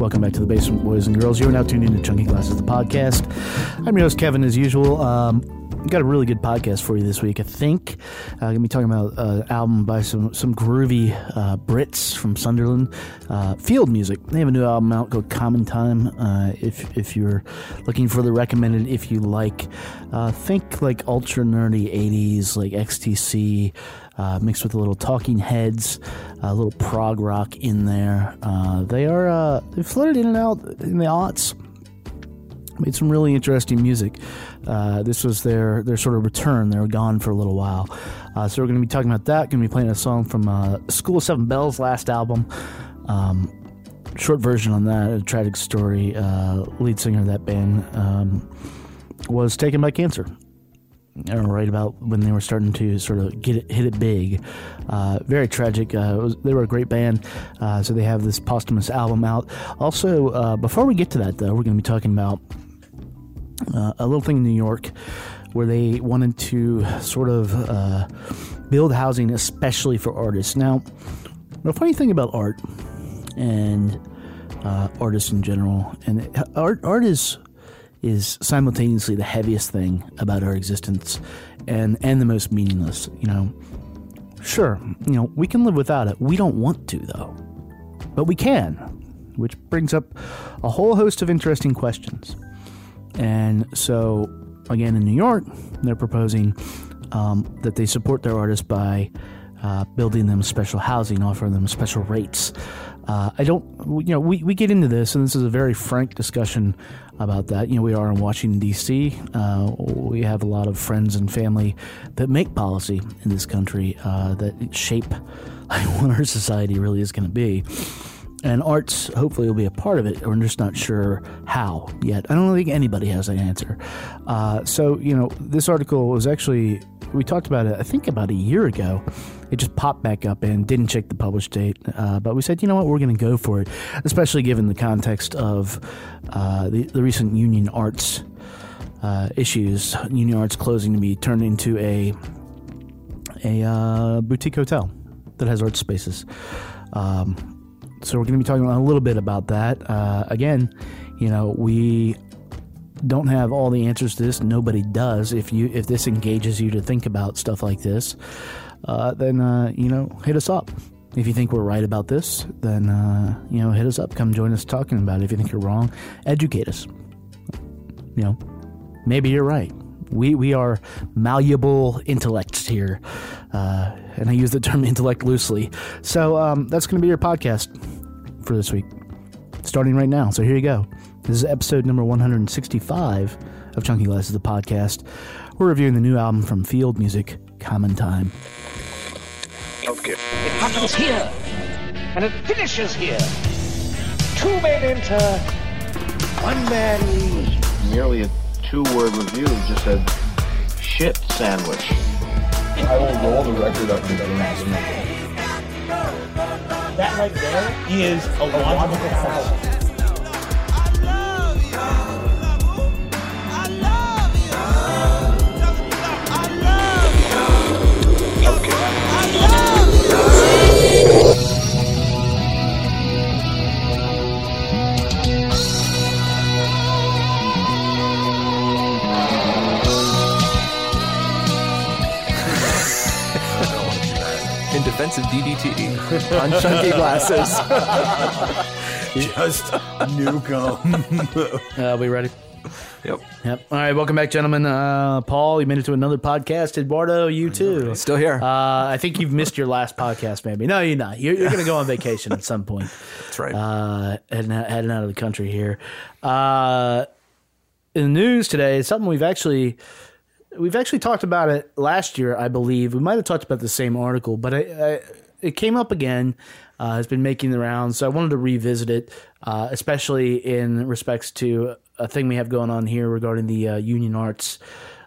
Welcome back to the basement, boys and girls. You're now tuned into Chunky Glasses, the podcast. I'm your host, Kevin, as usual. Um, got a really good podcast for you this week. I think uh, gonna be talking about an uh, album by some some groovy uh, Brits from Sunderland, uh, Field Music. They have a new album out called Common Time. Uh, if if you're looking for the recommended, if you like, uh, think like ultra nerdy '80s, like XTC. Mixed with a little Talking Heads, a little prog rock in there. They are they floated in and out in the aughts. Made some really interesting music. Uh, this was their their sort of return. They were gone for a little while, uh, so we're going to be talking about that. Going to be playing a song from uh, School of Seven Bells' last album. Um, short version on that, a tragic story. lead singer of that band um, was taken by cancer right about when they were starting to sort of get it, hit it big. Uh, very tragic. Uh, was, they were a great band, uh, so they have this posthumous album out. Also, uh, before we get to that, though, we're going to be talking about uh, a little thing in New York where they wanted to sort of uh, build housing, especially for artists. Now, the funny thing about art and artists in general, and art, art is is simultaneously the heaviest thing about our existence and and the most meaningless you know? Sure you know we can live without it. We don't want to though but we can which brings up a whole host of interesting questions and so again in new york they're proposing um, that they support their artists by uh, building them special housing offering them special rates uh, I don't, you know, we, we get into this, and this is a very frank discussion about that. You know, we are in Washington, D.C., uh, we have a lot of friends and family that make policy in this country uh, that shape what our society really is going to be. And arts hopefully will be a part of it. We're just not sure how yet. I don't think anybody has an answer. Uh, so, you know, this article was actually, we talked about it, I think about a year ago it just popped back up and didn't check the published date. Uh, but we said, you know what, we're going to go for it, especially given the context of uh, the, the recent Union Arts uh, issues. Union Arts closing to be turned into a a uh, boutique hotel that has art spaces. Um, so we're going to be talking a little bit about that. Uh, again, you know, we don't have all the answers to this. Nobody does. If you if this engages you to think about stuff like this, uh, then uh, you know hit us up. If you think we're right about this, then uh, you know hit us up. Come join us talking about it. If you think you're wrong, educate us. You know, maybe you're right. We we are malleable intellects here, uh, and I use the term intellect loosely. So um, that's going to be your podcast for this week, starting right now. So here you go. This is episode number 165 of Chunky Glasses, the podcast. We're reviewing the new album from Field Music, Common Time. Okay. It happens here, and it finishes here. Two men enter, one man leaves. Merely a two-word review just said, shit sandwich. I will roll the record up and down. That right there is a logical fallacy. Defensive DDT on chunky glasses. Just nuke them. Uh, we ready? Yep. Yep. All right. Welcome back, gentlemen. Uh, Paul, you made it to another podcast. Eduardo, you too. Still here. Uh, I think you've missed your last podcast, maybe. No, you're not. You're, you're going to go on vacation at some point. That's right. Uh, heading, out, heading out of the country here. Uh, in the news today, something we've actually we've actually talked about it last year, I believe. We might have talked about the same article, but I, I, it came up again. Uh, has been making the rounds, so I wanted to revisit it, uh, especially in respects to a thing we have going on here regarding the uh, Union Arts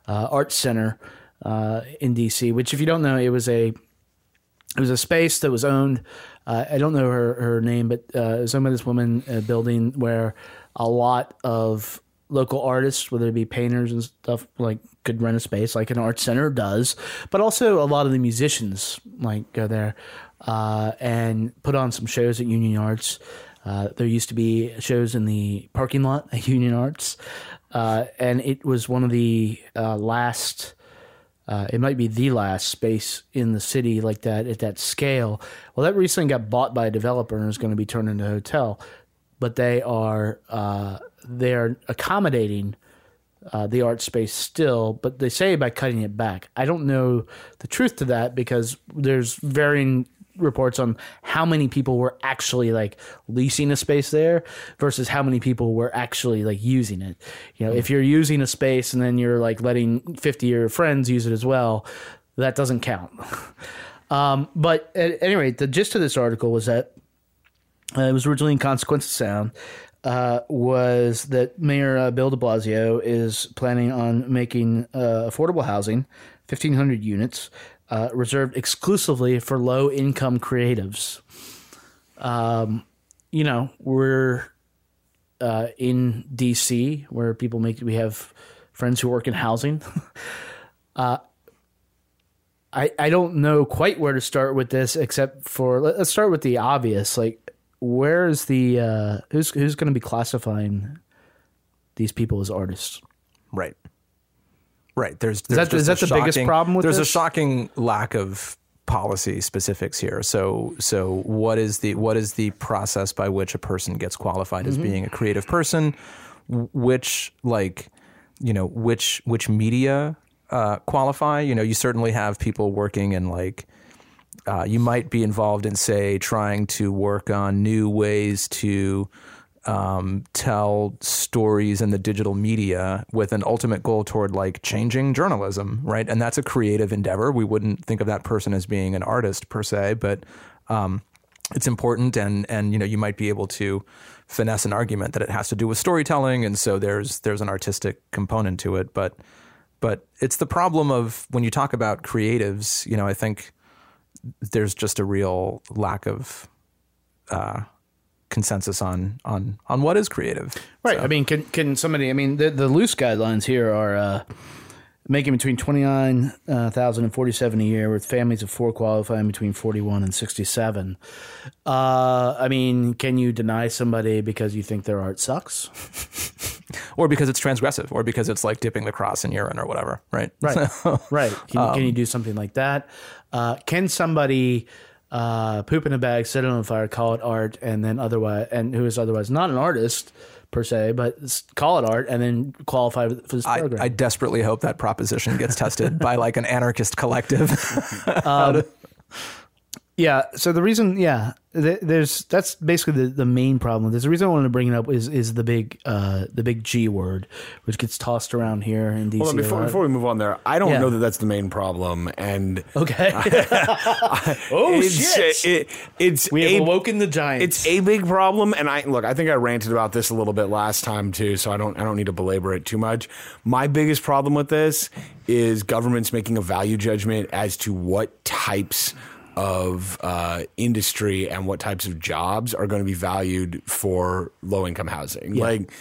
uh, Arts Center uh, in DC. Which, if you don't know, it was a it was a space that was owned. Uh, I don't know her her name, but it was owned by this woman building where a lot of local artists, whether it be painters and stuff, like could rent a space like an art center does, but also a lot of the musicians like go there uh, and put on some shows at Union Arts. Uh, there used to be shows in the parking lot at Union Arts, uh, and it was one of the uh, last. Uh, it might be the last space in the city like that at that scale. Well, that recently got bought by a developer and is going to be turned into a hotel. But they are they are accommodating uh, the art space still, but they say by cutting it back. I don't know the truth to that because there's varying reports on how many people were actually like leasing a space there versus how many people were actually like using it. You know, if you're using a space and then you're like letting 50 of your friends use it as well, that doesn't count. um, but at any rate, the gist of this article was that uh, it was originally in Consequence of Sound, uh, was that Mayor uh, Bill de Blasio is planning on making uh, affordable housing, 1,500 units, uh, reserved exclusively for low income creatives. Um, you know, we're uh, in DC where people make, we have friends who work in housing. Uh, I, I don't know quite where to start with this except for let- let's start with the obvious like where's the uh, who's who's going to be classifying these people as artists Right. Right. There's, there's is that the biggest shocking- problem with There's this? a shocking lack of policy specifics here. So so what is the what is the process by which a person gets qualified Mm-hmm. as being a creative person? Which like you know which which media uh, qualify? You know, you certainly have people working in like uh, you might be involved in, say, trying to work on new ways to um, tell stories in the digital media with an ultimate goal toward like changing journalism, right? And that's a creative endeavor. We wouldn't think of that person as being an artist per se, but um, it's important, and and you know you might be able to finesse an argument that it has to do with storytelling, and so there's there's an artistic component to it, but but it's the problem of when you talk about creatives, you know, I think there's just a real lack of uh, consensus on on on what is creative. right i mean can can somebody i mean the, the loose guidelines here are uh, making between 29000 and 47 a year with families of four qualifying between 41 and 67 uh, i mean can you deny somebody because you think their art sucks Or because it's transgressive, or because it's like dipping the cross in urine or whatever, right? Right. right. Can, can you do something like that? Uh, can somebody uh, poop in a bag, set it on fire, call it art, and then otherwise, and who is otherwise not an artist per se, but call it art and then qualify for this program? I desperately hope that proposition gets tested by like an anarchist collective. Yeah. So the reason, yeah, th- there's that's basically the, the main problem. There's the reason I wanted to bring it up is is the big uh the big G word, which gets tossed around here in DC. Hold on, before, before we move on there, I don't Yeah. know that that's the main problem. And okay. oh it's, shit! It, it's we have a, awoken the giants. It's a big problem, and I look. I think I ranted about this a little bit last time too, so I don't. I don't need to belabor it too much. My biggest problem with this is governments making a value judgment as to what types of uh, industry and what types of jobs are going to be valued for low income housing. Like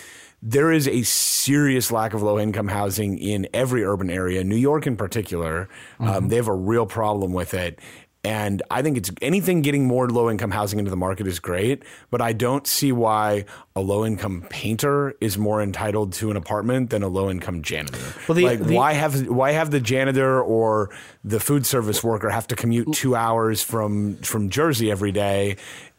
there is a serious lack of low income housing in every urban area, New York in particular. Um, they have a real problem with it. And I think it's anything getting more low income housing into the market is great, but I don't see why a low income painter is more entitled to an apartment than a low income janitor. Well, the- like the- why have why have the janitor or the food service worker have to commute two hours from from Jersey every day?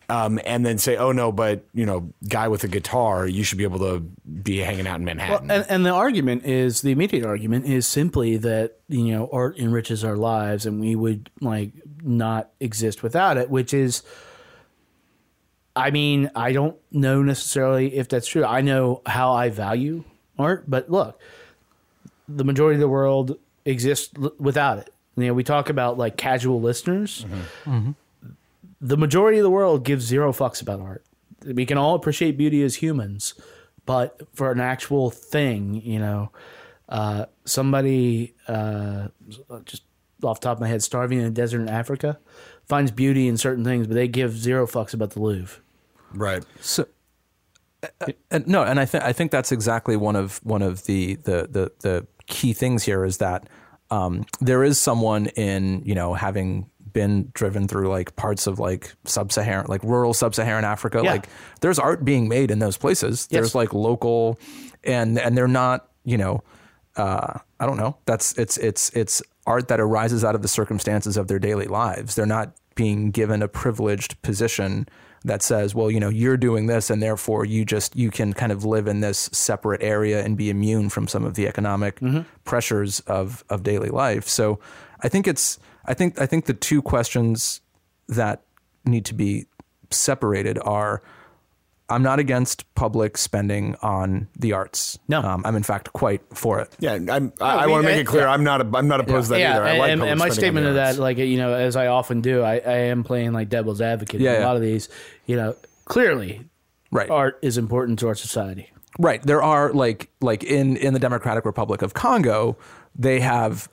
Um, and then say, "Oh no, but you know, guy with a guitar, you should be able to be hanging out in Manhattan." And, and the argument is the immediate argument is simply that you know art enriches our lives and we would like not exist without it, which is. I mean, I don't know necessarily if that's true. I know how I value art, but look, the majority of the world exists l- without it. You know, we talk about like casual listeners. The majority of the world gives zero fucks about art. We can all appreciate beauty as humans, but for an actual thing, you know, uh, somebody uh, just off the top of my head, starving in a desert in Africa, finds beauty in certain things, but they give zero fucks about the Louvre. right. So, uh, and no, and I think I think that's exactly one of one of the the the, the key things here is that um, there is someone in you know having been driven through like parts of like sub-Saharan, like rural sub-Saharan Africa. Yeah. Like there's art being made in those places. Yes. There's like local, and and they're not, you know, uh, I don't know. That's it's it's it's art that arises out of the circumstances of their daily lives. They're not being given a privileged position that says, well, you know, you're doing this, and therefore you just you can kind of live in this separate area and be immune from some of the economic mm-hmm. pressures of of daily life. So, I think it's I think I think the two questions that need to be separated are I'm not against public spending on the arts. No. um, I'm in fact quite for it. Yeah, I'm, I, I mean, want to make it clear. I'm not. A, I'm not opposed to that yeah, either. I and, like and, public and my statement of that, like you know, as I often do, I, I am playing like devil's advocate. in Yeah, a lot of these, you know, clearly, Right. art is important to our society. Right. There are like like in in the Democratic Republic of Congo, they have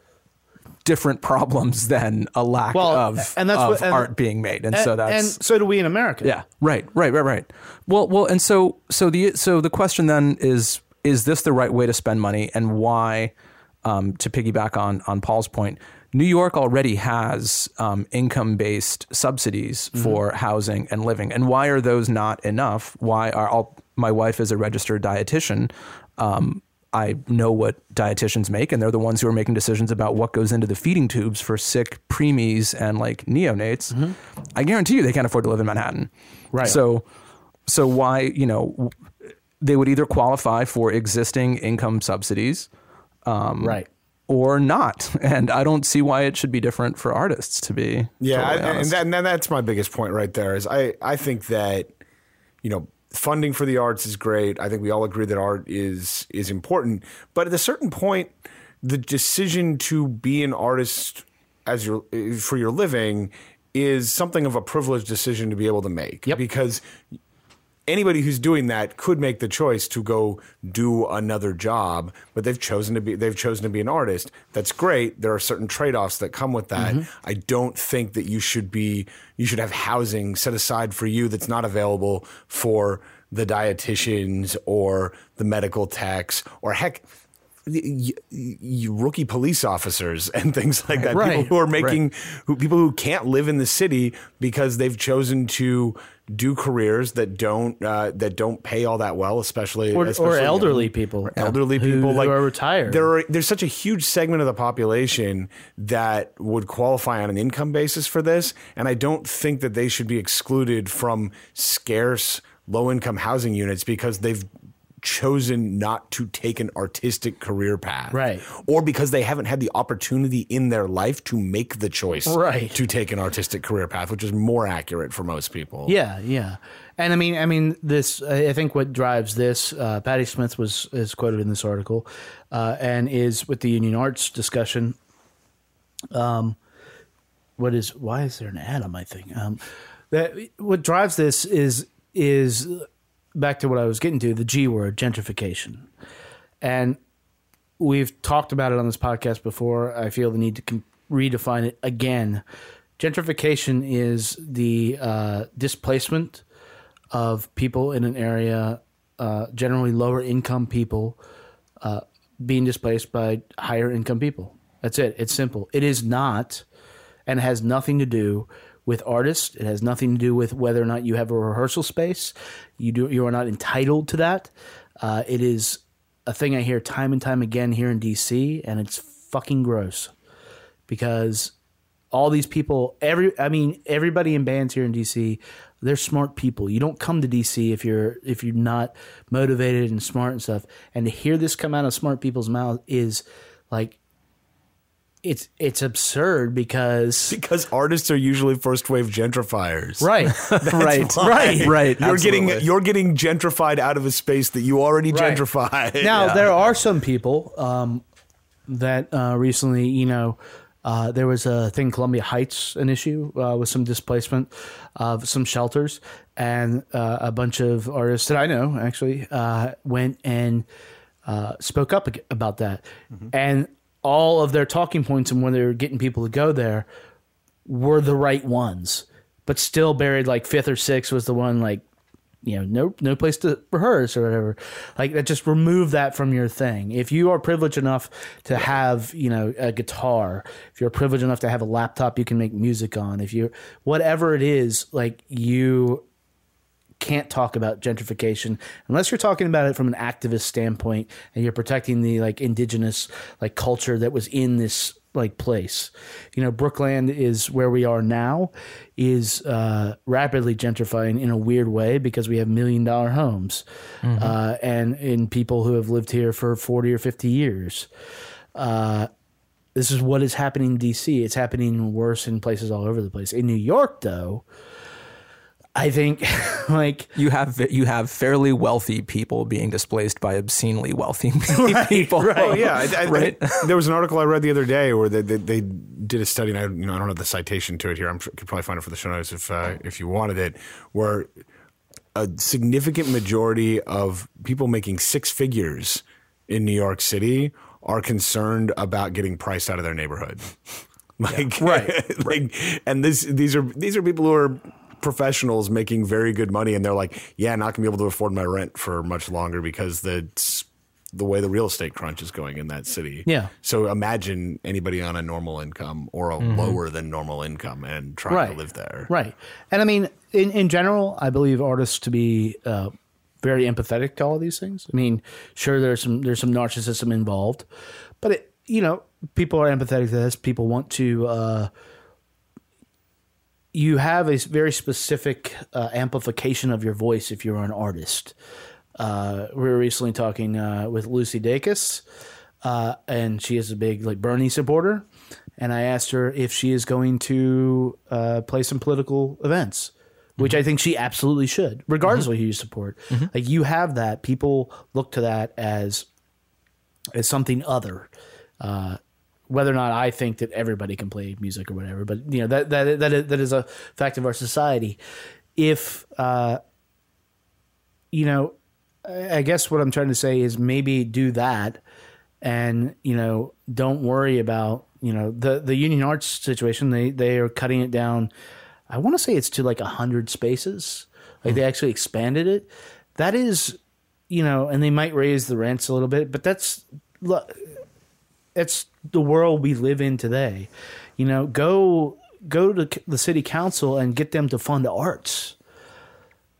different problems than a lack Well, of, and that's of what- and- art being made. And, so that's and so do we in America. yeah. Right. Right. Right. Right. Well. Well. And so so the so the question then is is this the right way to spend money and why? Um, to piggyback on on Paul's point, New York already has um, income based subsidies for housing and living, and why are those not enough? Why are all, my wife is a registered dietitian? Um, I know what dietitians make, and they're the ones who are making decisions about what goes into the feeding tubes for sick preemies and like neonates. Mm-hmm. I guarantee you, they can't afford to live in Manhattan. Right. So, so why you know they would either qualify for existing income subsidies um, right. or not, and I don't see why it should be different for artists to be. Yeah, totally I, and, that, and that's my biggest point right there. Is I I think that you know funding for the arts is great. I think we all agree that art is is important, but at a certain point, the decision to be an artist as your for your living is something of a privileged decision to be able to make. Yep. Because anybody who's doing that could make the choice to go do another job, but they've chosen to be they've chosen to be an artist. That's great. There are certain trade-offs that come with that. Mm-hmm. I don't think that you should be you should have housing set aside for you that's not available for the dietitians or the medical techs or heck y- y- y- rookie police officers and things like that. Right. People who are making, who, people who can't live in the city because they've chosen to do careers that don't uh, that don't pay all that well, especially Or, especially or elderly people. elderly who- people who like are retired. There are there's such a huge segment of the population that would qualify on an income basis for this, and I don't think that they should be excluded from scarce low income housing units because they've chosen not to take an artistic career path Right. or because they haven't had the opportunity in their life to make the choice Right. to take an artistic career path which is more accurate for most people Yeah, yeah, and I mean, I mean, this. I think what drives this. Uh, Patti Smith was is quoted in this article, uh, and is with the union arts discussion. Um, what is why is there an ad on my thing? Um, that what drives this is is back to what I was getting to the G word gentrification, and we've talked about it on this podcast before. I feel the need to com- redefine it again. Gentrification is the uh, displacement of people in an area, uh, generally lower income people, uh, being displaced by higher income people. That's it. It's simple. It is not, and has nothing to do with artists. It has nothing to do with whether or not you have a rehearsal space. You do. You are not entitled to that. Uh, it is a thing I hear time and time again here in DC, and it's fucking gross because all these people every i mean everybody in bands here in dc they're smart people you don't come to dc if you're if you're not motivated and smart and stuff and to hear this come out of smart people's mouth is like it's it's absurd because because artists are usually first wave gentrifiers. Right. Right. why. right. Right. You're getting you're getting gentrified out of a space that you already Right. gentrified. Now there are some people um, that uh, recently, you know, uh, there was a thing Columbia Heights an issue uh, with some displacement of some shelters, and uh, a bunch of artists that I know actually uh, went and uh, spoke up about that, and all of their talking points and when they were getting people to go there were the right ones, but still buried like fifth or sixth was the one like you know no no place to rehearse or whatever. Like that just remove that from your thing. If you are privileged enough to have you know a guitar if you're privileged enough to have a laptop you can make music on if you whatever it is like you can't talk about gentrification unless you're talking about it from an activist standpoint and you're protecting the like indigenous like culture that was in this like place. You know, Brookland is where we are now is uh, rapidly gentrifying in a weird way because we have million dollar homes uh, and in people who have lived here for 40 or 50 years. Uh, this is what is happening in DC. It's happening worse in places all over the place. In New York, though, I think like You have you have fairly wealthy people being displaced by obscenely wealthy people. Oh yeah, I, I, right. there was an article I read the other day where they, they, they did a study, and I you know I don't have the citation to it here. I'm sure, could probably find it for the show notes if uh, if you wanted it. Where a significant majority of people making six figures in New York City are concerned about getting priced out of their neighborhood. Like Right. like, and this these are these are people who are professionals making very good money, and they're like, yeah, not gonna be able to afford my rent for much longer because the the way the real estate crunch is going in that city. Yeah. So imagine anybody on a normal income or a lower than normal income and trying right. to live there. Right. And I mean, in, in general, I believe artists to be uh, very empathetic to all of these things. I mean, sure, there's some there's some narcissism involved, but it, you know, people are empathetic to this. People want to. Uh, you have a very specific uh, amplification of your voice if you're an artist. Uh, we were recently talking uh, with Lucy Dacus, uh, and she is a big like Bernie supporter. And I asked her if she is going to uh, play some political events, which I think she absolutely should, regardless of who you support. Like you have that, people look to that as as something other. Whether or not I think that everybody can play music or whatever, but you know that that that is, that is a fact of our society. If uh, you know, I I guess what I'm trying to say is maybe do that, and you know, don't worry about you know the the Union Arts situation. They they are cutting it down. I want to say it's to like a hundred spaces. Like they actually expanded it. That is, you know, and they might raise the rents a little bit, but that's look, it's the world we live in today. You know, go go to the city council and get them to fund the arts.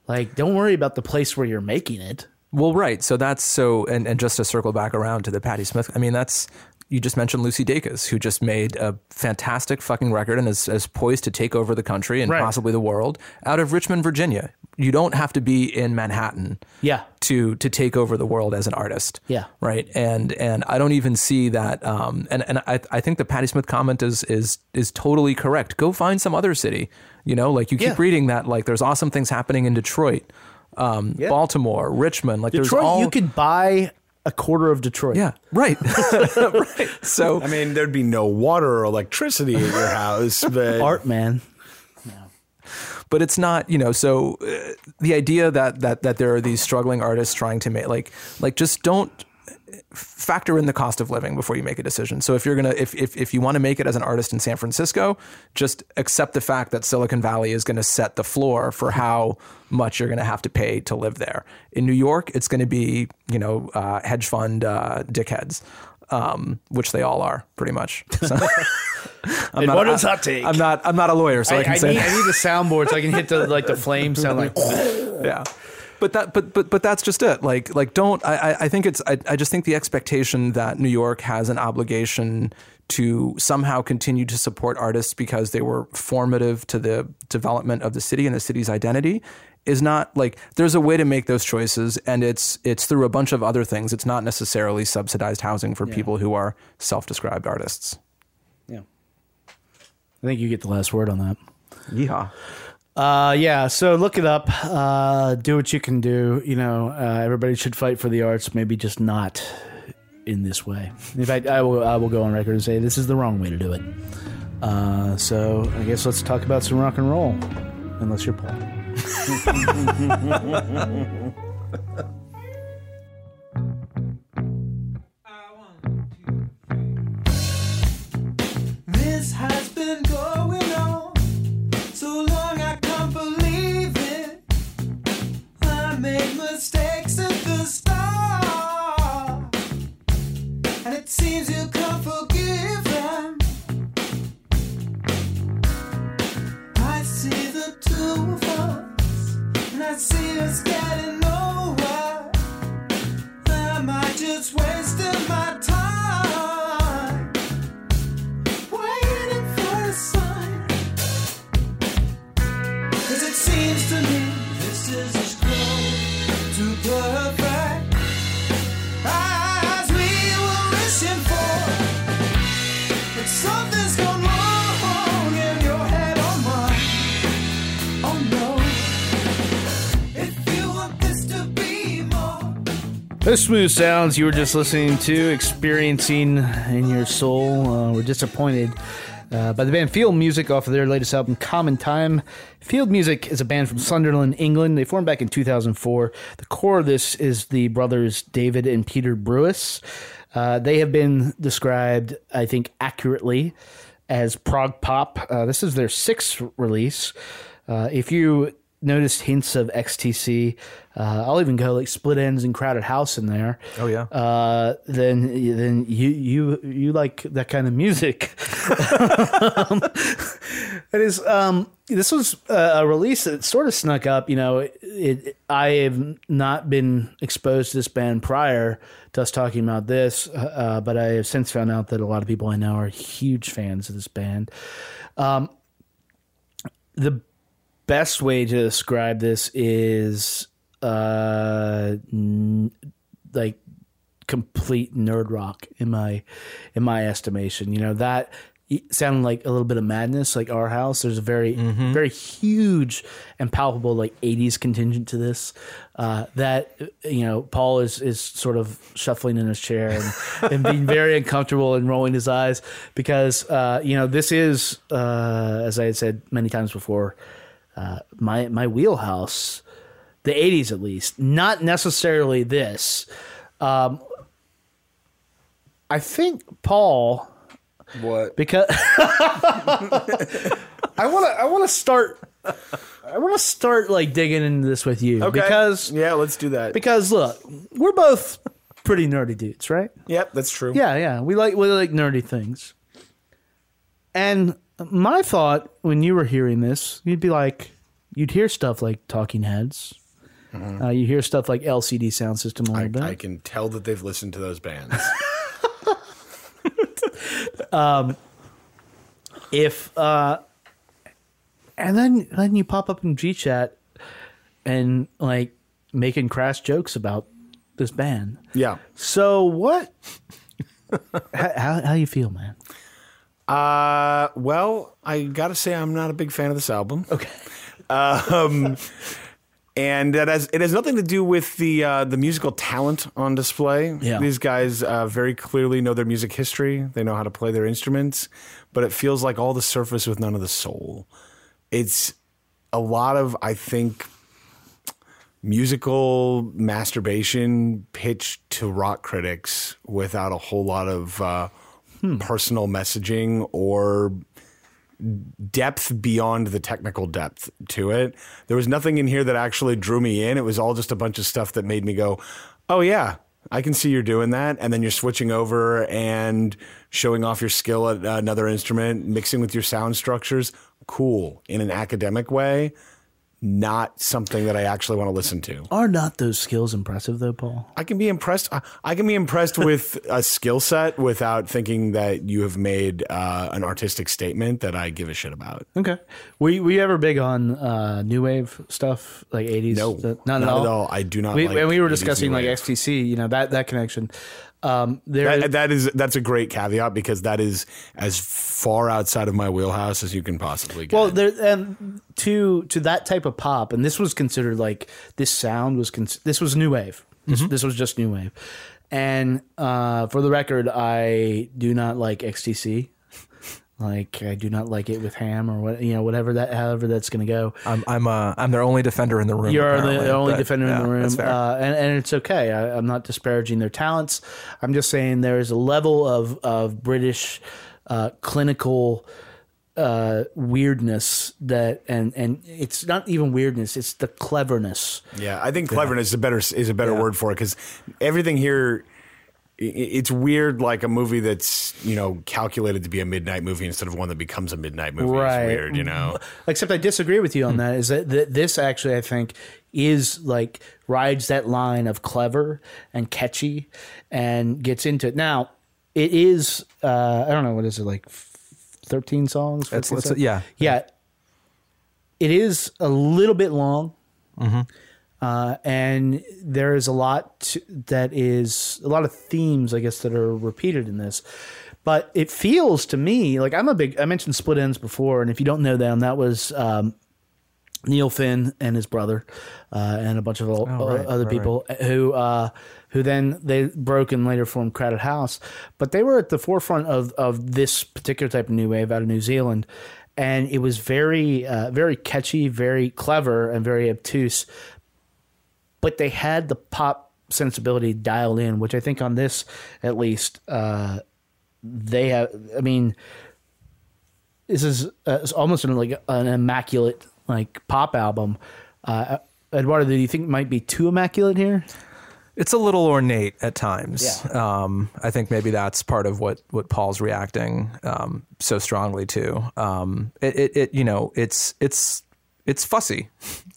Like, don't worry about the place where you're making it. Well, right. So that's so, and, and just to circle back around to the Patti Smith, I mean, that's, you just mentioned Lucy Dacus, who just made a fantastic fucking record and is, is poised to take over the country and Right. possibly the world out of Richmond, Virginia. You don't have to be in Manhattan Yeah. to to take over the world as an artist. Yeah. Right. And and I don't even see that um and, and I I think the Patti Smith comment is is is totally correct. Go find some other city. You know, like you keep Yeah. reading that like there's awesome things happening in Detroit, um, Baltimore, Richmond. Like Detroit, there's all you could buy a quarter of Detroit. Yeah, right. right. So I mean, there'd be no water or electricity at your house, but Art, man. but it's not you know so uh, the idea that that that there are these struggling artists trying to make like like just don't factor in the cost of living before you make a decision so if you're gonna if if, if you want to make it as an artist in san francisco just accept the fact that silicon valley is going to set the floor for how much you're going to have to pay to live there in new york it's going to be you know uh, hedge fund uh, dickheads um, which they all are pretty much so, I'm not- what is I- hot take? I'm not. I'm not a lawyer, so I, I, can I say need. I need the soundboard so I can hit the like the flame sound like. yeah but that but but but that's just it. Like like don't i I- i think it's I, I just think the expectation that new york has an obligation to somehow continue to support artists because they were formative to the development of the city and the city's identity is not like there's a way to make those choices and it's it's through a bunch of other things. It's not necessarily subsidized housing for people who are self-described artists. Yeah. I think you get the last word on that. yeah Uh, yeah. So look it up. Uh, do what you can do. You know, uh, everybody should fight for the arts. Maybe just not in this way. In fact, I will. I will go on record and say this is the wrong way to do it. Uh, so I guess let's talk about some rock and roll. Unless you're Paul. make mistakes. Smooth sounds you were just listening to, experiencing in your soul, uh, were disappointed uh, by the band Field Music off of their latest album, Common Time. Field Music is a band from Sunderland, England. They formed back in 2004. The core of this is the brothers David and Peter Brewis. Uh, they have been described, I think, accurately as prog pop. Uh, this is their sixth release. Uh, if you noticed hints of XTC, uh, I'll even go like Split Enz and Crowded House in there. Oh, yeah. Uh, then then you you you like that kind of music. it is. Um, this was uh, a release that sort of snuck up. You know, it, it. I have not been exposed to this band prior to us talking about this, uh, but I have since found out that a lot of people I know are huge fans of this band. Um, the best way to describe this is uh, n- like complete nerd rock in my in my estimation. You know that sounded like a little bit of madness, like our house. There's a very very huge and palpable like '80s contingent to this. Uh, that you know, Paul is is sort of shuffling in his chair and, and being very uncomfortable and rolling his eyes because uh, you know this is uh, as I had said many times before, uh, my my wheelhouse, the '80s at least, not necessarily this. Um, I think Paul What? because I want to I want to start I want to start like digging into this with you Okay. because yeah, let's do that. because look, we're both pretty nerdy dudes, right? yep, that's true. Yeah, yeah. We like we like nerdy things. And my thought when you were hearing this, you'd be like, you'd hear stuff like Talking Heads. Uh, you hear stuff like LCD Sound System a little I, bit. I can tell that they've listened to those bands. if uh and then then you pop up in G chat and like making crass jokes about this band. yeah. So what how, how how you feel, man? Uh, well, I gotta say I'm not a big fan of this album. Okay. Um, and that has it has nothing to do with the uh, the musical talent on display. Yeah. These guys uh, very clearly know their music history. They know how to play their instruments, but it feels like all the surface with none of the soul. It's a lot of I think musical masturbation pitched to rock critics without a whole lot of uh, Hmm. personal messaging or depth beyond the technical depth to it. There was nothing in here that actually drew me in. It was all just a bunch of stuff that made me go, "Oh yeah, I can see you're doing that." And then you're switching over and showing off your skill at another instrument, mixing with your sound structures. Cool in an academic way, not something that I actually want to listen to. Are not those skills impressive though, Paul? I can be impressed. I- I can be impressed with a skill set without thinking that you have made uh, an artistic statement that I give a shit about. Okay. Were you, were you ever big on uh, new wave stuff like eighties? No, not, at all. I do not. We, like and we were discussing like. XTC, you know that that connection. Um, there, That, that is that's a great caveat because that is as far outside of my wheelhouse as you can possibly get. well, there and to to that type of pop, and this was considered like this sound was con- this was new wave. This, this was just new wave. And uh, for the record, I do not like XTC. Like I do not like it with ham or what you know whatever that however that's going to go. I'm I'm uh I'm their only defender in the room. You're the only but, defender yeah, in the room, That's fair. uh, and, and it's okay. I, I'm not disparaging their talents. I'm just saying there is a level of of British uh, clinical uh, weirdness that, and and it's not even weirdness; it's the cleverness. yeah, I think cleverness is a better is a better word for it because everything here i- it's weird, like a movie that's you know calculated to be a midnight movie instead of one that becomes a midnight movie. Right. It's weird, you know. Mm-hmm. Except I disagree with you on hmm. that. Is that th- this actually I think is like rides that line of clever and catchy and gets into it. Now it is uh, I don't know what is it like thirteen songs. It's- 14 it's- songs? yeah. yeah. It is a little bit long. Mm-hmm. Uh, and there is a lot to, that is a lot of themes, I guess, that are repeated in this. But it feels to me like I'm a big. I mentioned Split Enz before, and if you don't know them, that was um, Neil Finn and his brother, uh, and a bunch of o- Oh, right, other right, people who uh, who then they broke and later formed Crowded House. But they were at the forefront of of this particular type of new wave out of New Zealand, and it was very uh, very catchy, very clever, and very obtuse. But they had the pop sensibility dialed in, which I think on this at least uh, they have. I mean this is uh, it's almost an, like an immaculate like pop album. Uh, Eduardo, do you think it might be too immaculate here? It's a little ornate at times. Um, I think maybe that's part of what what Paul's reacting um, so strongly to. Um, it, it, it, you know, it's it's it's fussy.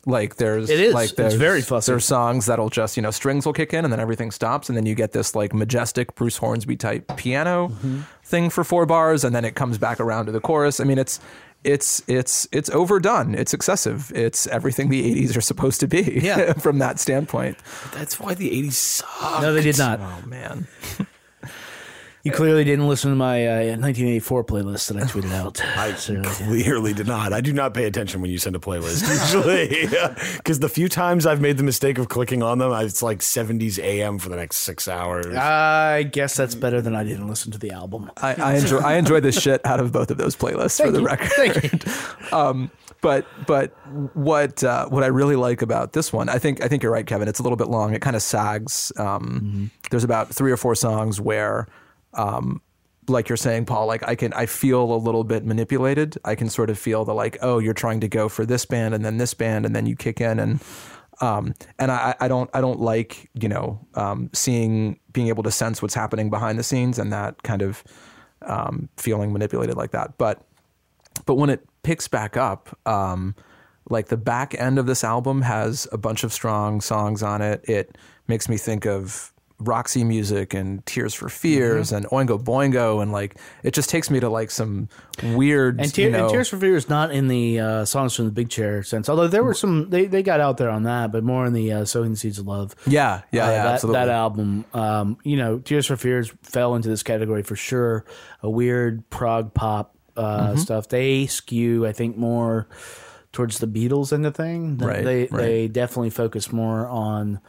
Like there's It is. like It's there's, very fussy. There's songs that'll just you know strings will kick in and then everything stops and then you get this like majestic Bruce Hornsby type piano Mm-hmm. thing for four bars and then it comes back around to the chorus. I mean it's. It's it's it's overdone. It's excessive. It's everything the '80s are supposed to be. Yeah. from that standpoint. That's why the '80s sucked. No, they did not. Oh man. You clearly didn't listen to my uh, 1984 playlist that I tweeted out. I So, clearly did not. I do not pay attention when you send a playlist usually, because the few times I've made the mistake of clicking on them, it's like 70s AM for the next six hours. I guess that's better than I didn't listen to the album. I, I enjoy I enjoy the shit out of both of those playlists for the you. record. Thank you. um, but but what uh, what I really like about this one, I think I think you're right, Kevin. It's a little bit long. It kind of sags. Um, There's about three or four songs where, um, like you're saying, Paul, like I can I feel a little bit manipulated. I can sort of feel the like, oh, you're trying to go for this band and then this band and then you kick in and. Um, and I, I don't I don't like you know um, seeing being able to sense what's happening behind the scenes and that kind of um, feeling manipulated like that. But but when it picks back up, um, like the back end of this album has a bunch of strong songs on it. It makes me think of Roxy music and Tears for Fears Mm-hmm. and Oingo Boingo and like it just takes me to like some weird And, Tear, you know, and Tears for Fears not in the uh, songs from the Big Chair sense, although there were some they, they got out there on that, but more in the uh, Sowing the Seeds of Love. yeah yeah Uh, yeah that, absolutely that album, um, you know, Tears for Fears fell into this category for sure. A weird prog pop uh, Mm-hmm. stuff. They skew, I think, more towards the Beatles end of thing. Right, They right. they definitely focus more on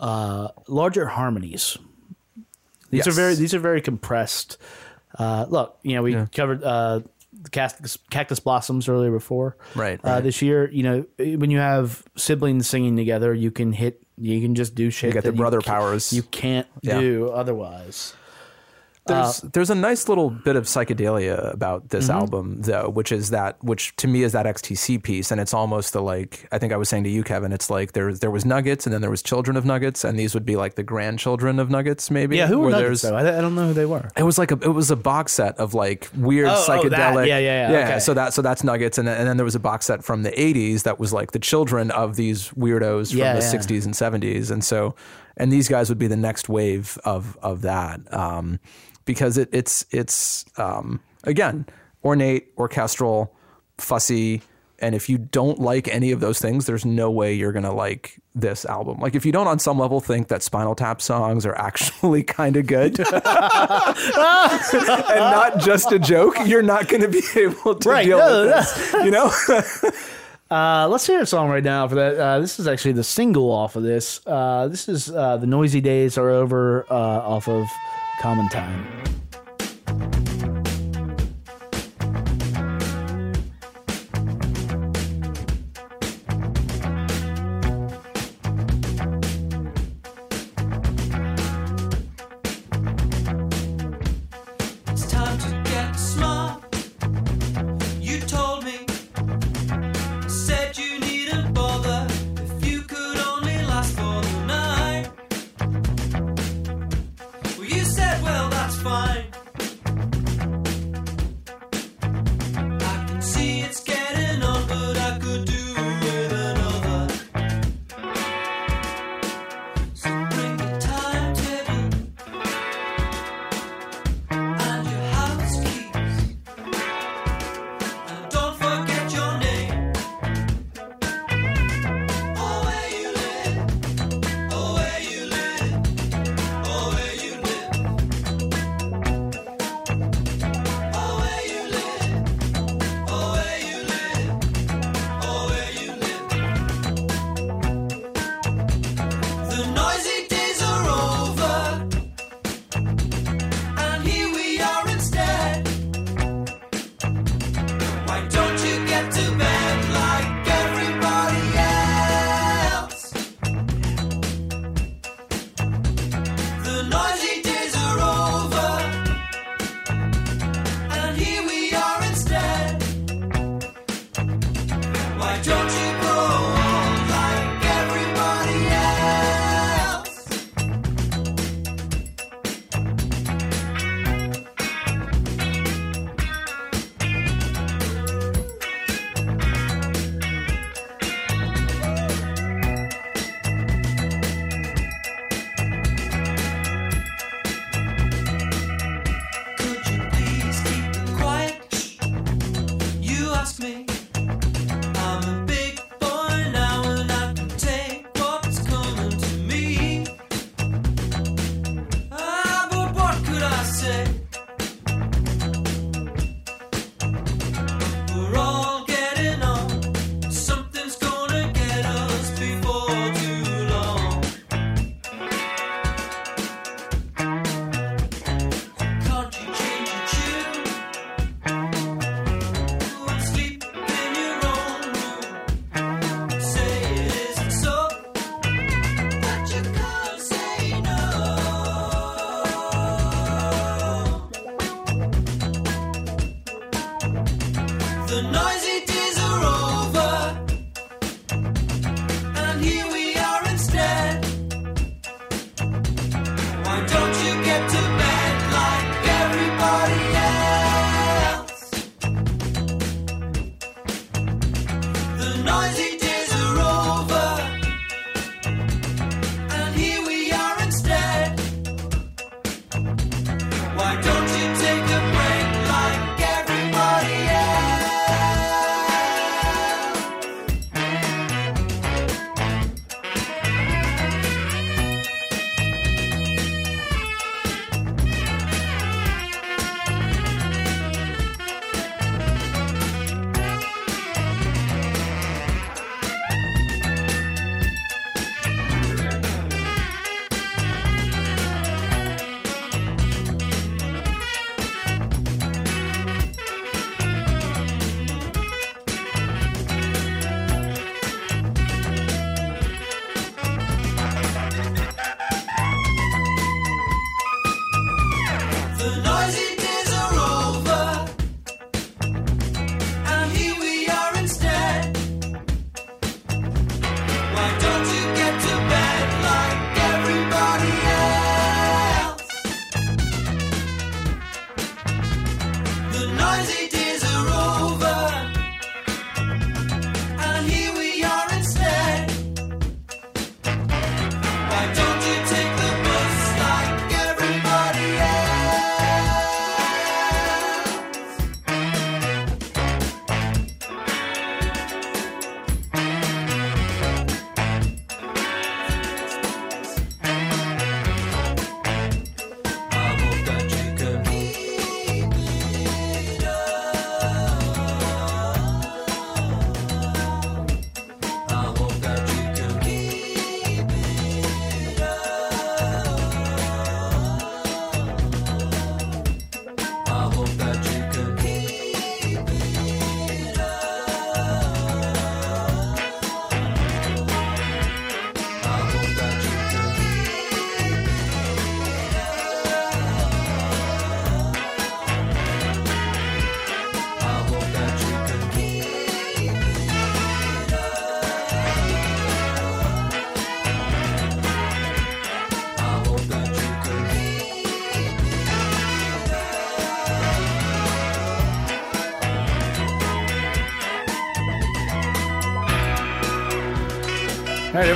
uh, larger harmonies. These Yes. are very these are very compressed. Uh, look, you know, we covered uh, the cactus, cactus blossoms earlier before. Right, Uh, right. this year, you know, when you have siblings singing together, you can hit. You can just do shit. get the brother ca- powers. You can't Yeah. do otherwise. There's Uh, there's a nice little bit of psychedelia about this Mm-hmm. album though, which is that which to me is that XTC piece, and it's almost the like I think I was saying to you, Kevin. It's like there there was Nuggets, and then there was Children of Nuggets, and these would be like the grandchildren of Nuggets, maybe. Yeah, who were nuggets though? I, I don't know who they were. It was like a it was a box set of like weird Oh, oh, psychedelic. that. Yeah, yeah, yeah. Okay. So that so that's Nuggets, and then, and then there was a box set from the '80s that was like the children of these weirdos from Yeah, the yeah. '60s and '70s, and so and these guys would be the next wave of of that um, because it, it's it's um, again ornate, orchestral, fussy. And if you don't like any of those things, there's no way you're gonna like this album. Like if you don't on some level think that Spinal Tap songs are actually kind of good, and not just a joke, you're not going to be able to Right, deal no, with no. this. You know, Uh, let's hear a song right now for that. Uh, this is actually the single off of this. Uh, this is uh, "The Noisy Days Are Over" uh, off of Common Time.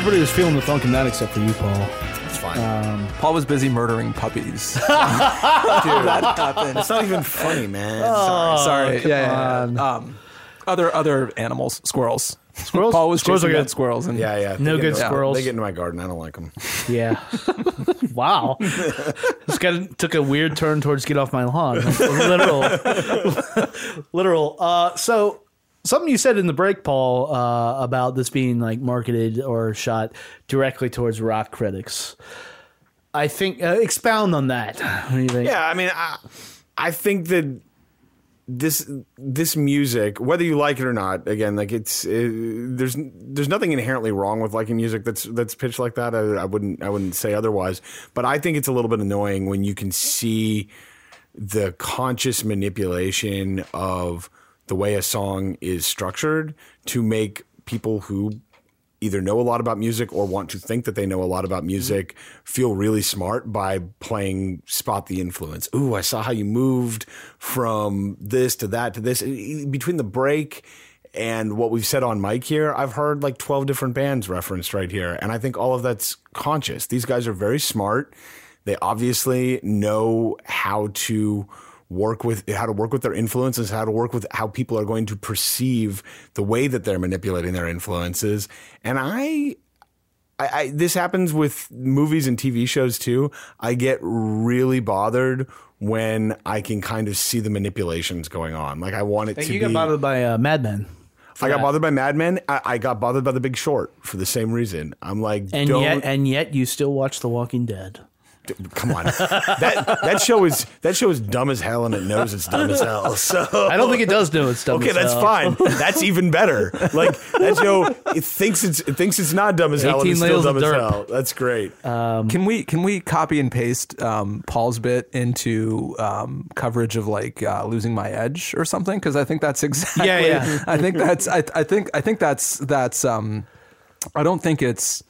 Everybody was feeling the funk in that except for you, Paul. It's fine. Paul was busy murdering puppies. Dude, that happened. It's not even funny, man. Sorry. come yeah, yeah, yeah. Um, other other animals, squirrels. Squirrels? Paul was Squirrels chasing are dead good. squirrels, and yeah, yeah. No good get- squirrels. They get into my garden. I don't like them. Yeah. wow. This guy took a weird turn towards get off my lawn. Literal. literal. Uh, so something you said in the break, Paul, uh, about this being like marketed or shot directly towards rock critics. I think uh, expound on that. Yeah, I mean, I, I think that this this music, whether you like it or not, again, like it's uh there's there's nothing inherently wrong with liking music that's that's pitched like that. I, I wouldn't I wouldn't say otherwise, but I think it's a little bit annoying when you can see the conscious manipulation of the way a song is structured to make people who either know a lot about music or want to think that they know a lot about music feel really smart by playing spot the influence. Ooh, I saw how you moved from this to that to this. Between the break and what we've said on mic here, I've heard like 12 different bands referenced right here. And I think all of that's conscious. These guys are very smart. They obviously know how to work with how to work with their influences, how to work with how people are going to perceive the way that they're manipulating their influences. And I I, I this happens with movies and TV shows too. I get really bothered when I can kind of see the manipulations going on. Like I want it to you be got bothered by uh, Mad Men. I got bothered by Mad Men. I, I got bothered by The Big Short for the same reason. I'm like, And yet, and yet, you still watch The Walking Dead. Come on. that that show is that show is dumb as hell, and it knows it's dumb as hell. So I don't think it does know it's dumb. As hell. Okay, as that's hell. fine. That's even better. Like that show, it thinks it's it thinks it's not dumb as hell, and it's still dumb as dirt. hell. That's great. Can we can we copy and paste um, Paul's bit into um, coverage of like uh, losing my edge or something? Because I think that's exactly. Yeah, yeah. I think that's. I, I think I think that's that's. Um, I don't think it's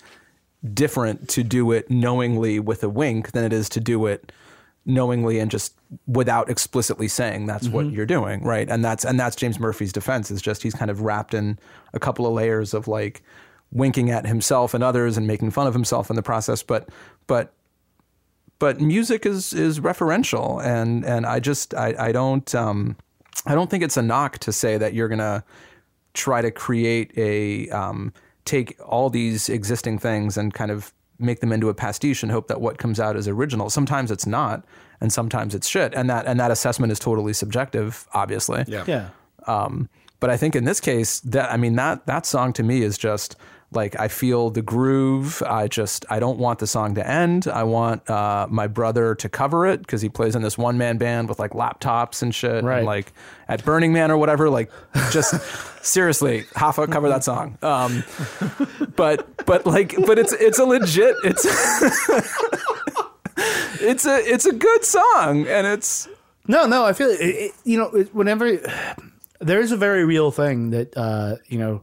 different to do it knowingly with a wink than it is to do it knowingly and just without explicitly saying that's what you're doing right? And that's and that's James Murphy's defense is just he's kind of wrapped in a couple of layers of like winking at himself and others and making fun of himself in the process. But but but music is is referential. And and I just I I don't um I don't think it's a knock to say that you're gonna try to create a um, take all these existing things and kind of make them into a pastiche and hope that what comes out is original. Sometimes it's not, and sometimes it's shit, and that and that assessment is totally subjective, obviously. Yeah. Yeah. Um, but I think in this case, that I mean that that song to me is just like I feel the groove. I just I don't want the song to end. I want uh, my brother to cover it because he plays in this one man band with like laptops and shit, Right. and like at Burning Man or whatever. Like just seriously, Hoffa cover that song. Um, but but like but it's it's a legit it's it's a it's a good song and it's No, no, I feel it, it, you know it, whenever there is a very real thing that uh, you know.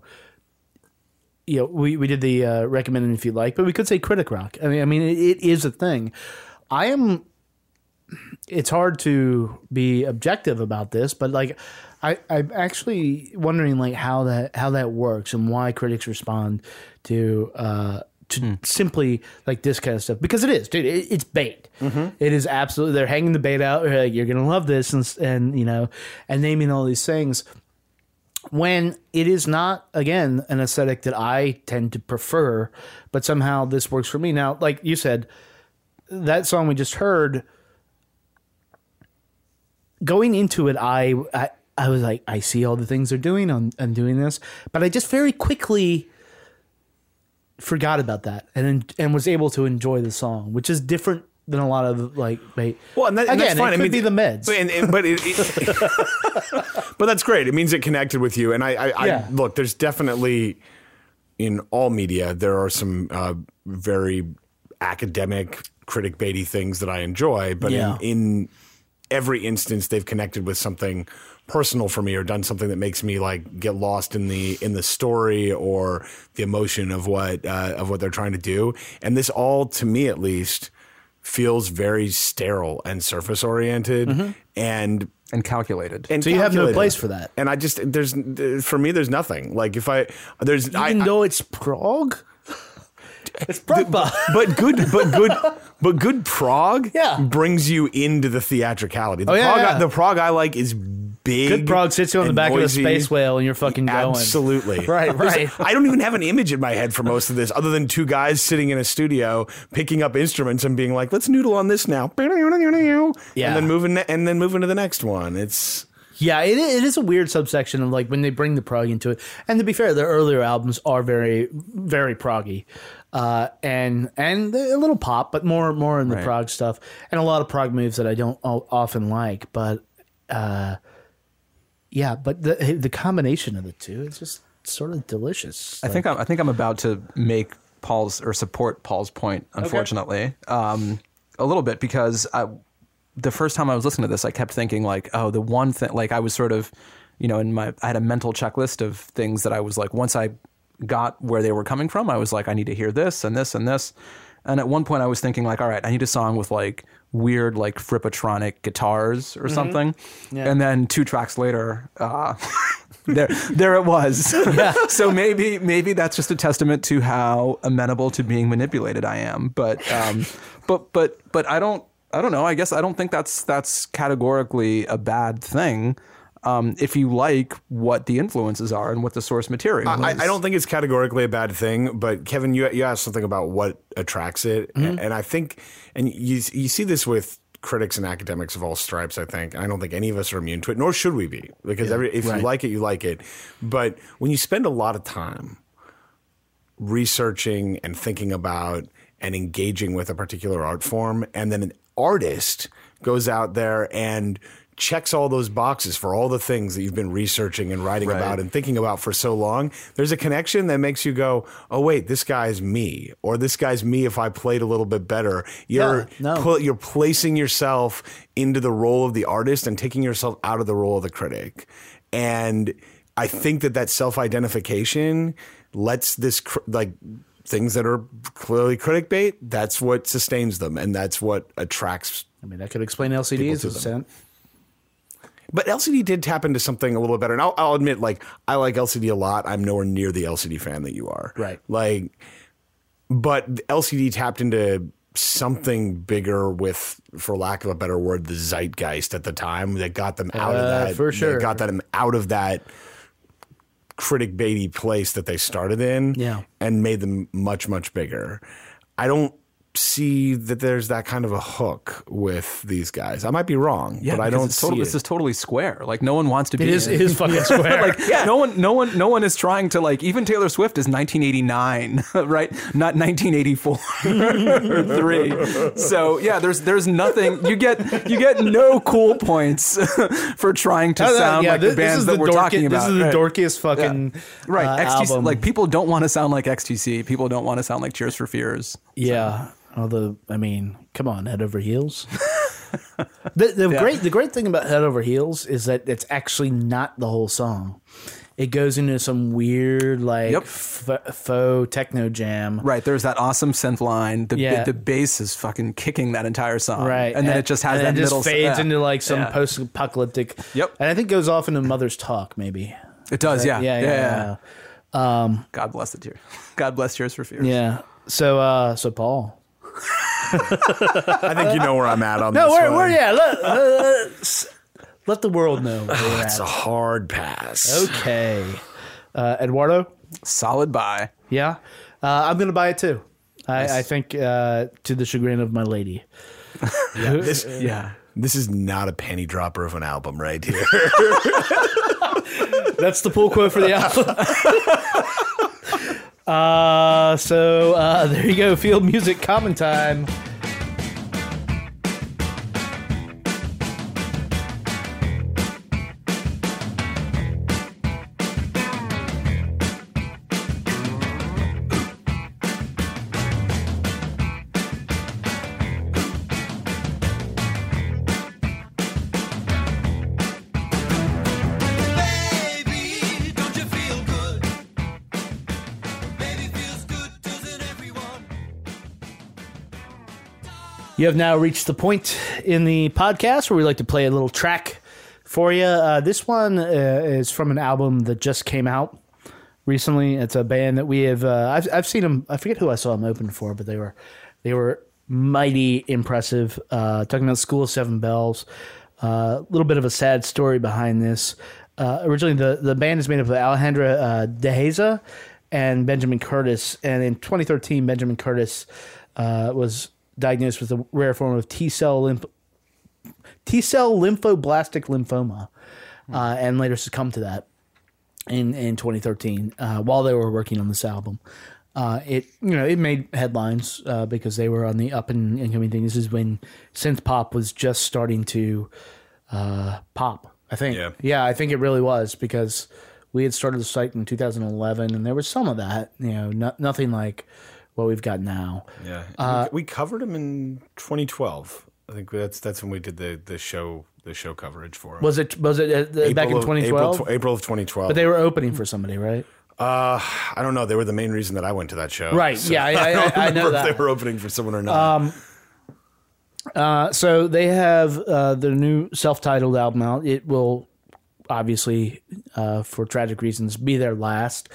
You know, we, we did the uh, recommended if you like, but we could say critic rock. I mean, I mean, it, it is a thing. I am. It's hard to be objective about this, but like, I I'm actually wondering like how that how that works and why critics respond to uh to simply like this kind of stuff because it is, dude. It, it's bait. It is absolutely. They're hanging the bait out. Like, you're gonna love this, and and you know, and naming all these things when it is not again an aesthetic that I tend to prefer, but somehow this works for me. Now, like you said, that song we just heard, going into it, I I, I was like, I see all the things they're doing. I'm doing this, but I just very quickly forgot about that and and was able to enjoy the song, which is different than a lot of like. Bait. Well, and, that, and again, that's fine. it I could mean, be the meds. But, and, and- but it, it- but that's great. It means it connected with you. And I, I, Yeah. I look. There's definitely in all media there are some uh, very academic, critic baity things that I enjoy. But Yeah. in, in every instance, they've connected with something personal for me or done something that makes me like get lost in the in the story or the emotion of what uh, of what they're trying to do and this all to me at least feels very sterile and surface oriented mm-hmm. and and calculated. and So you have no place for that. and I just there's for me there's nothing like if I there's Even I- though it's prog, it's prog. but good but good but good prog Yeah. brings you into the theatricality the Oh, yeah, prog yeah. I, the prog I like is big Good prog sits you on the and back of noisy. the space whale and you're fucking going. Absolutely. Right, right. I don't even have an image in my head for most of this other than two guys sitting in a studio picking up instruments and being like, let's noodle on this now. Yeah. And then moving and then moving to the next one. It's Yeah, it, it is a weird subsection of like when they bring the prog into it. And to be fair, their earlier albums are very, very proggy, uh, and and a little pop, but more more in the Right. prog stuff, and a lot of prog moves that I don't often like. But uh, yeah, but the the combination of the two is just sort of delicious. I think I'm, I think I'm about to make Paul's or support Paul's point. Unfortunately, um, a little bit because I, the first time I was listening to this, I kept thinking like, oh, the one thing. Like I was sort of, you know, in my I had a mental checklist of things that I was like, once I got where they were coming from. I was like, I need to hear this and this and this. And at one point, I was thinking like, all right, I need a song with like weird like frippatronic guitars or something. And then two tracks later, uh, there there it was. so maybe maybe that's just a testament to how amenable to being manipulated I am. But um, but but but I don't I don't know. I guess I don't think that's that's categorically a bad thing. Um, if you like what the influences are and what the source material I, is. I don't think it's categorically a bad thing, but Kevin, you you asked something about what attracts it, Mm-hmm. and I think, and you you see this with critics and academics of all stripes. I think I don't think any of us are immune to it, nor should we be, because every, if right. you like it, you like it. But when you spend a lot of time researching and thinking about and engaging with a particular art form, and then an artist goes out there and checks all those boxes for all the things that you've been researching and writing Right. about and thinking about for so long, there's a connection that makes you go, "Oh wait, this guy's me," or "This guy's me if I played a little bit better." You're Yeah, no. put- you're placing yourself into the role of the artist and taking yourself out of the role of the critic, and I think that that self identification lets this cr- like things that are clearly critic bait. That's what sustains them, and that's what attracts I mean, that could explain LCDs. to as a them. sen- but LCD did tap into something a little better. And I'll, I'll admit, like, I like LCD a lot. I'm nowhere near the LCD fan that you are. Right. Like, but LCD tapped into something bigger with, for lack of a better word, the zeitgeist at the time that got them out of Uh, that. for sure. That got them out of that critic baity place that they started in. Yeah. And made them much, much bigger. I don't see that there's that kind of a hook with these guys. I might be wrong, Yeah, but I don't it's see totally, it. This is totally square. Like no one wants to be. It is, in it is fucking square. like no one, no one, no one is trying to like. Even Taylor Swift is 1989, right? Not 1984 or three. So yeah, there's there's nothing. You get you get no cool points for trying to sound like the bands that we're talking about. This is the right. dorkiest fucking Right, uh, XTC, album. like people don't want to sound like XTC. People don't want to sound like Tears for Fears. Yeah. Although, I mean, come on, head over heels. the the great the great thing about head over heels is that it's actually not the whole song. It goes into some weird like Yep. f- faux techno jam. Right, there's that awesome synth line. The Yeah. the bass is fucking kicking that entire song. Right, and then it just has and that it just middle fades yeah. into like some Yeah. post-apocalyptic. Yep. and I think it goes off into Mother's Talk maybe. It does, yeah, yeah, yeah, yeah, yeah. God bless the tears. God bless Tears for Fears. Yeah. So, uh, so Paul. I think you know where I'm at on No, this where, one. where, yeah. Let, uh, let the world know. Where It's at. a hard pass. Okay. Uh, Eduardo? Solid buy. Yeah. Uh, I'm going to buy it too. I, I think uh, to the chagrin of my lady. This, Yeah. this is not a penny dropper of an album right here. That's the pull quote for the album. Uh, so uh, there you go. Field Music comment time. You have now reached the point in the podcast where we like to play a little track for you. Uh, this one uh, is from an album that just came out recently. It's a band that we have. Uh, I've I've seen them. I forget who I saw them open for, but they were they were mighty impressive. Uh, talking about School of Seven Bells. A little bit of a sad story behind this. Uh, originally, the, the band is made up of Alejandra uh, Deheza and Benjamin Curtis. And in 2013, Benjamin Curtis uh, was diagnosed with a rare form of T cell lymph- T cell lymphoblastic lymphoma, uh, and later succumbed to that in in 2013 uh, while they were working on this album. Uh, it you know it made headlines uh, because they were on the up and incoming thing. This is when synth pop was just starting to uh, pop. I think. Yeah. yeah, I think it really was because we had started the site in 2011, and there was some of that. You know, no, nothing like what we've got now. Yeah, we, we covered them in 2012. I think that's that's when we did the the show the show coverage for 'em. Was it was it uh, back in 2012? April, April of 2012. but they were opening for somebody, right? Uh, I don't know. They were the main reason that I went to that show. Right. Yeah, I- I- don't I know that. They were opening for someone or not. Um, uh, so they have uh, their new self-titled album out. It will obviously, uh, for tragic reasons, be their last.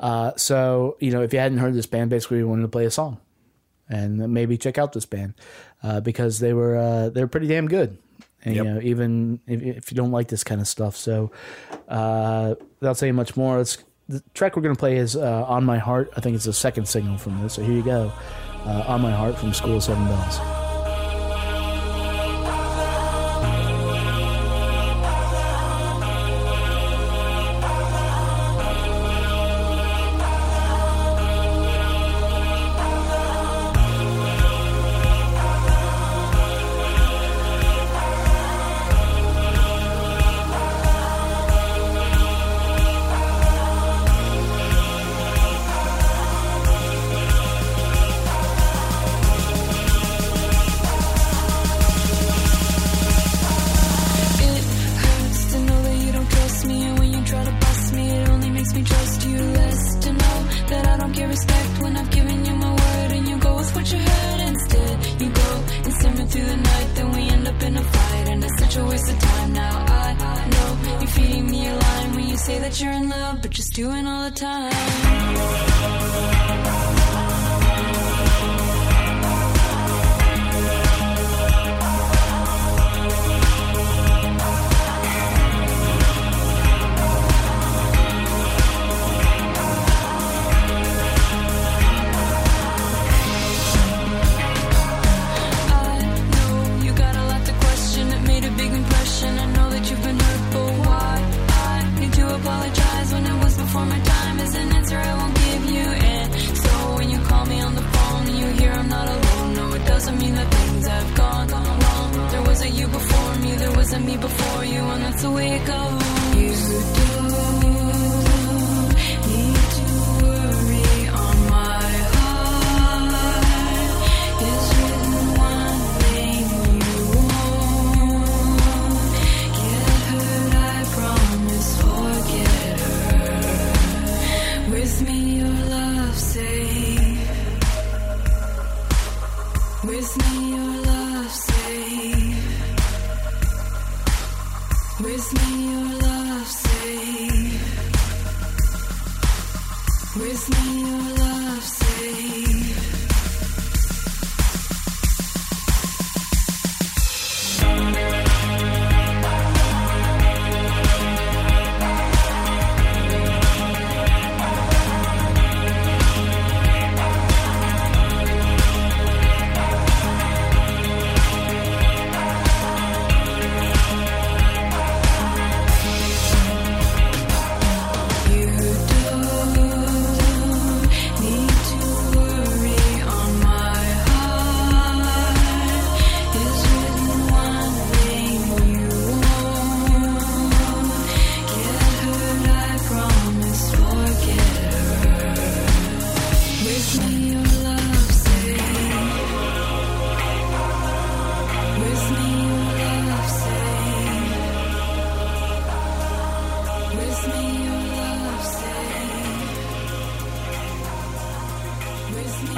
Uh, so you know, if you hadn't heard this band, basically we wanted to play a song, and maybe check out this band uh, because they were uh, they're pretty damn good. And Yep. you know, even if, if you don't like this kind of stuff, so uh, without saying much more, let's. The track we're going to play is uh, "On My Heart." I think it's the second single from this. So here you go, uh, "On My Heart" from School of Seven Bells. Me before you, and that's the way it goes.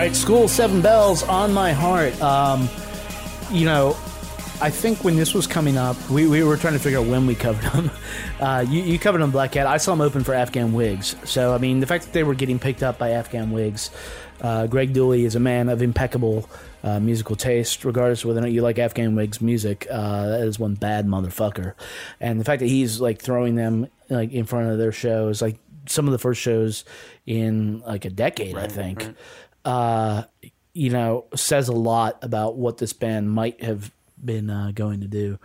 Right, School Seven Bells on my heart. Um, you know, I think when this was coming up, we, we were trying to figure out when we covered them. Uh, you, you covered them Black Cat. I saw them open for Afghan Whigs. So, I mean, the fact that they were getting picked up by Afghan Whigs, uh, Greg Dulli is a man of impeccable uh, musical taste, regardless of whether or not you like Afghan Whigs music. Uh, that is one bad motherfucker. And the fact that he's like throwing them like in front of their shows, like some of the first shows in like a decade, I think uh, you know, says a lot about what this band might have been uh, going to do.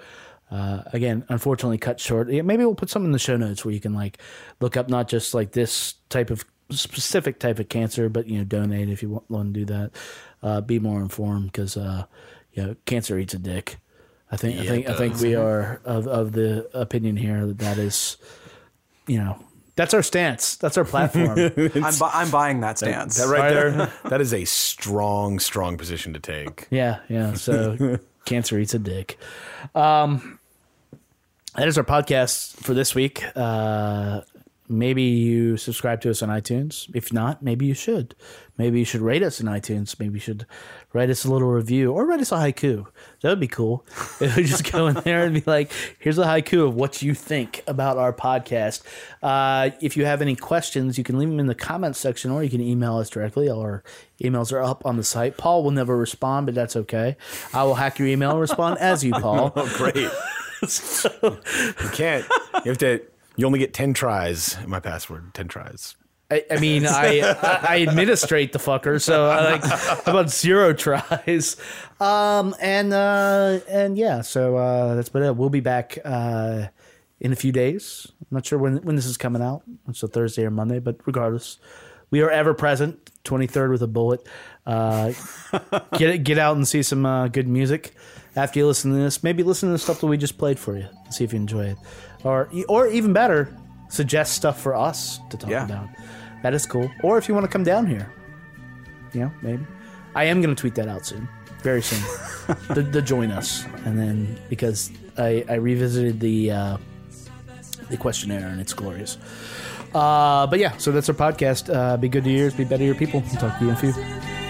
Uh, again, unfortunately, cut short. Yeah, maybe we'll put some in the show notes where you can like look up not just like this type of specific type of cancer, but you know, donate if you want, want to do that. Uh, be more informed because uh, you know, cancer eats a dick. I think. I think. I think we are of of the opinion here that that is, you know, that's our stance. That's our platform. I'm, bu- I'm buying that stance. That right there, that is a strong, strong position to take. Yeah, yeah. So cancer eats a dick. Um, that is our podcast for this week. Uh, maybe you subscribe to us on iTunes. If not, maybe you should. Maybe you should rate us in iTunes. Maybe you should write us a little review or write us a haiku. That would be cool. If we just go in there and be like, here's a haiku of what you think about our podcast. Uh, if you have any questions, you can leave them in the comments section or you can email us directly. Our emails are up on the site. Paul will never respond, but that's okay. I will hack your email and respond as you, Paul. Oh, great. You can't. You have to. You only get ten tries. My password. Ten tries. I, I mean, I, I administrate the fucker, so I like how about zero tries, um, and uh, and yeah, so uh, that's about it. We'll be back uh, in a few days. I'm not sure when when this is coming out. It's a Thursday or Monday, but regardless, we are ever present. 23rd with a bullet. Uh, get get out and see some uh, good music after you listen to this. Maybe listen to the stuff that we just played for you. See if you enjoy it, or or even better, suggest stuff for us to talk Yeah. about. That is cool. Or if you want to come down here, you know, maybe. I am going to tweet that out soon, very soon. the, the join us, and then because I, I revisited the uh, the questionnaire and it's glorious. Uh, but yeah, so that's our podcast. Uh, be good to yours, be better to your people. We'll talk to you in a few.